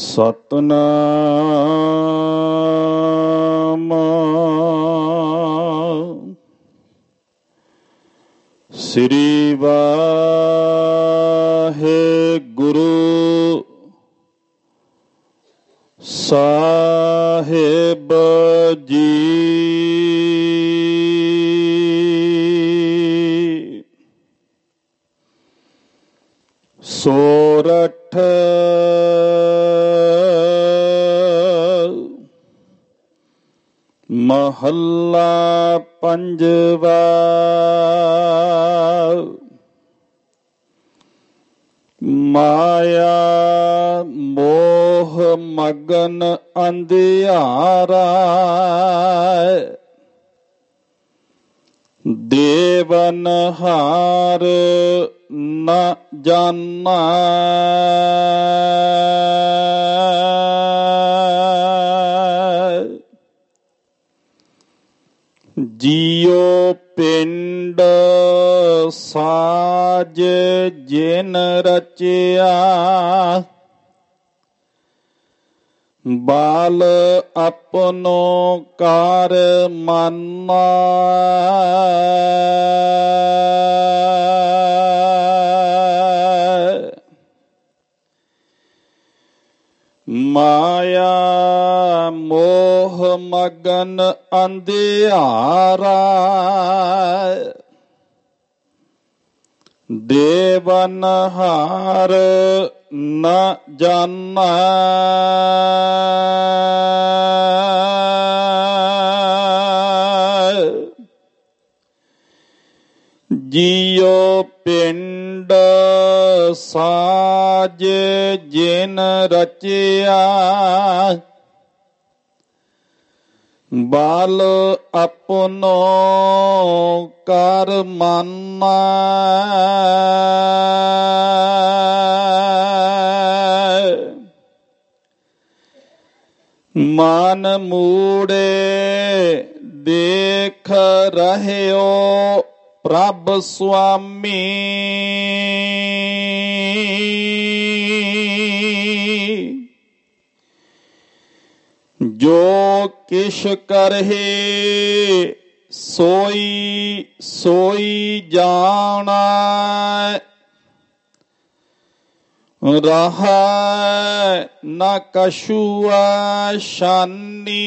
ਸਤਨਾਮ। ਸ੍ਰੀ ਵਾਹਿਗੁਰੂ ਸਾਹਿਬ ਜੀ। ਸੋਰਠ ਮਹੱਲਾ ਪੰਜਵਾ ਮਾਇਆ ਮੋਹ ਮਗਨ ਅੰਧਿਆਰਾ ਦੇਵਨ ਹਾਰ ਨ ਜਾਣਾ ਜੀਉ ਪਿੰਡ ਸਾਜ ਜਿਨ ਰਚਿਆ। ਬਾਲ ਆਪਨੋ ਕਾਰ ਮੰਨਾ। ਮਾਇਆ මෝහ මගන අන්දිආරාය දේවනහර න ජන්නාය. ජීයෝ පෙන්ඩ සාජ ජෙන රචයා. ਬਾਲ ਆਪਨੋ ਕਰ ਮੰਨਾ। ਮਨ ਮੂੜੇ ਦੇਖ ਰਹਿਓ ਪ੍ਰਭ ਸੁਆਮੀ। ਜੋ ਕਿਛ ਕਰਹਿ ਸੋਈ ਸੋਈ ਜਾਣਾ। ਰਹਾ ਨ ਕਛੁਆ ਸ਼ਾਨੀ।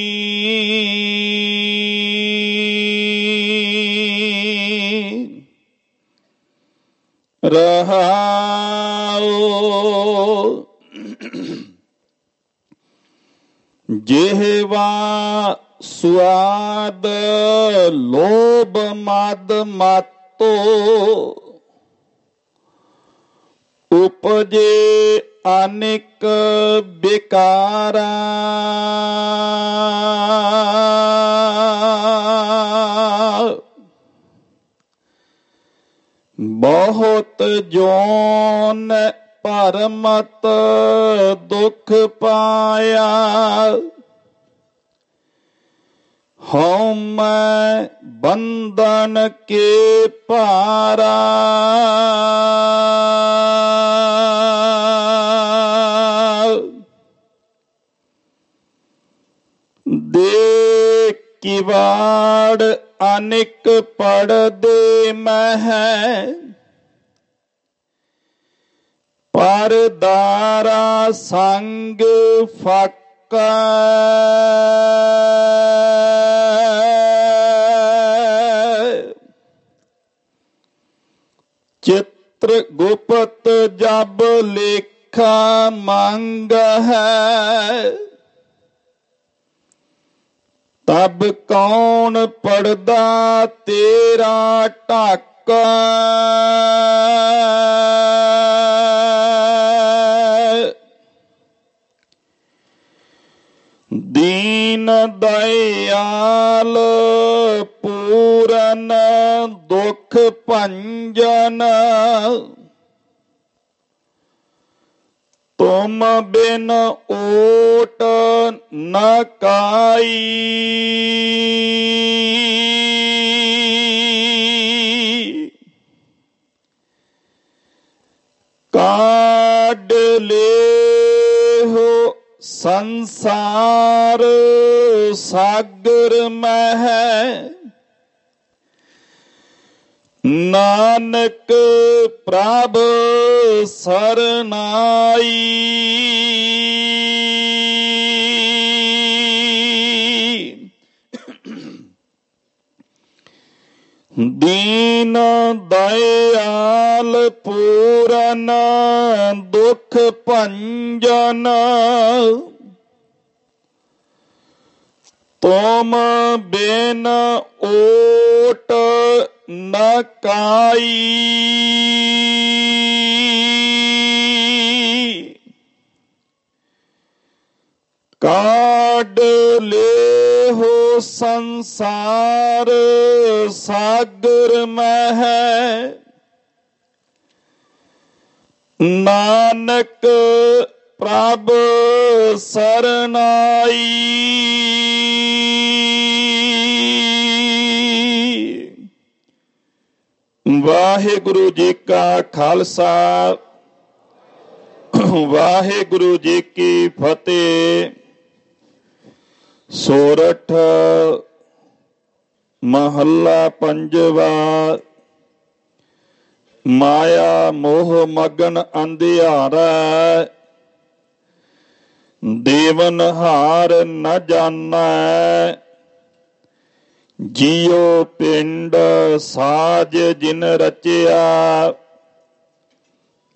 ਰਹਾਉ ਜਿਹਵਾ ਸੁਆਦ ਲੋਭ ਮਦ ਮਾਤੋ ਉਪਜੇ ਅਨੇਕ ਬਿਕਾਰਾ ਬਹੁਤ ਜੋਨ ਪਰਮਤ ਦੁਖ ਪਾਇਆ। ਹਉ ਮੈਂ ਬੰਧਨ ਕੇ ਪਾਰਾ। ਦੇ ਕਿਵਾੜ ਅਨੇਕ ਪੜਦੇ ਮਹਿ। ਪਰਦਾਰਾ ਸੰਗ ਫਾਕਾ। ਚਿੱਤਰ ਗੁਪਤ ਜਬ ਲੇਖਾ ਮੰਗ ਹੈ। ਤਬ ਕੌਣ ਪੜਦਾ ਤੇਰਾ ਢਾਕਾ। ਦੀਨ ਦਇਆਲ ਪੂਰਨ ਦੁਖ ਭੰਜਨ। ਤੁਮ ਬਿਨ ਓਟ ਨ ਕਾਈ। ਸੰਸਾਰ ਸਾਗਰ ਮਹਿ। ਨਾਨਕ ਪ੍ਰਭ ਸਰਨਾਈ। ਦੀਨ ਦਇਆਲ ਪੂਰਨ ਦੁਖ ਭੰਜਨ। ਤੁਮ ਬਿਨ ਓਟ ਨ ਕਾਈ। ਕਾਡ ਲੇਹੋ ਸੰਸਾਰ ਸਾਗਰ ਮਹਿ। ਨਾਨਕ ਪ੍ਰਭ ਸਰਨਾਈ ਵਾਹਿਗੁਰੂ ਜੀ ਕਾ ਖਾਲਸਾ। ਵਾਹਿਗੁਰੂ ਜੀ ਕੀ ਫਤਿਹ। ਸੋਰਠ ਮਹੱਲਾ ਪੰਜਵਾ, ਮਾਇਆ ਮੋਹ ਮਗਨ ਅੰਧਿਆਰਾ, ਦੇਵਨ ਹਾਰ ਨ ਜਾਣੈ, ਜੀਉ ਪਿੰਡ ਸਾਜ ਜਿਨ ਰਚਿਆ,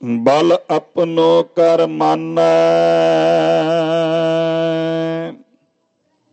ਬਲ ਆਪਣੋ ਕਰ ਮਾਨੈ।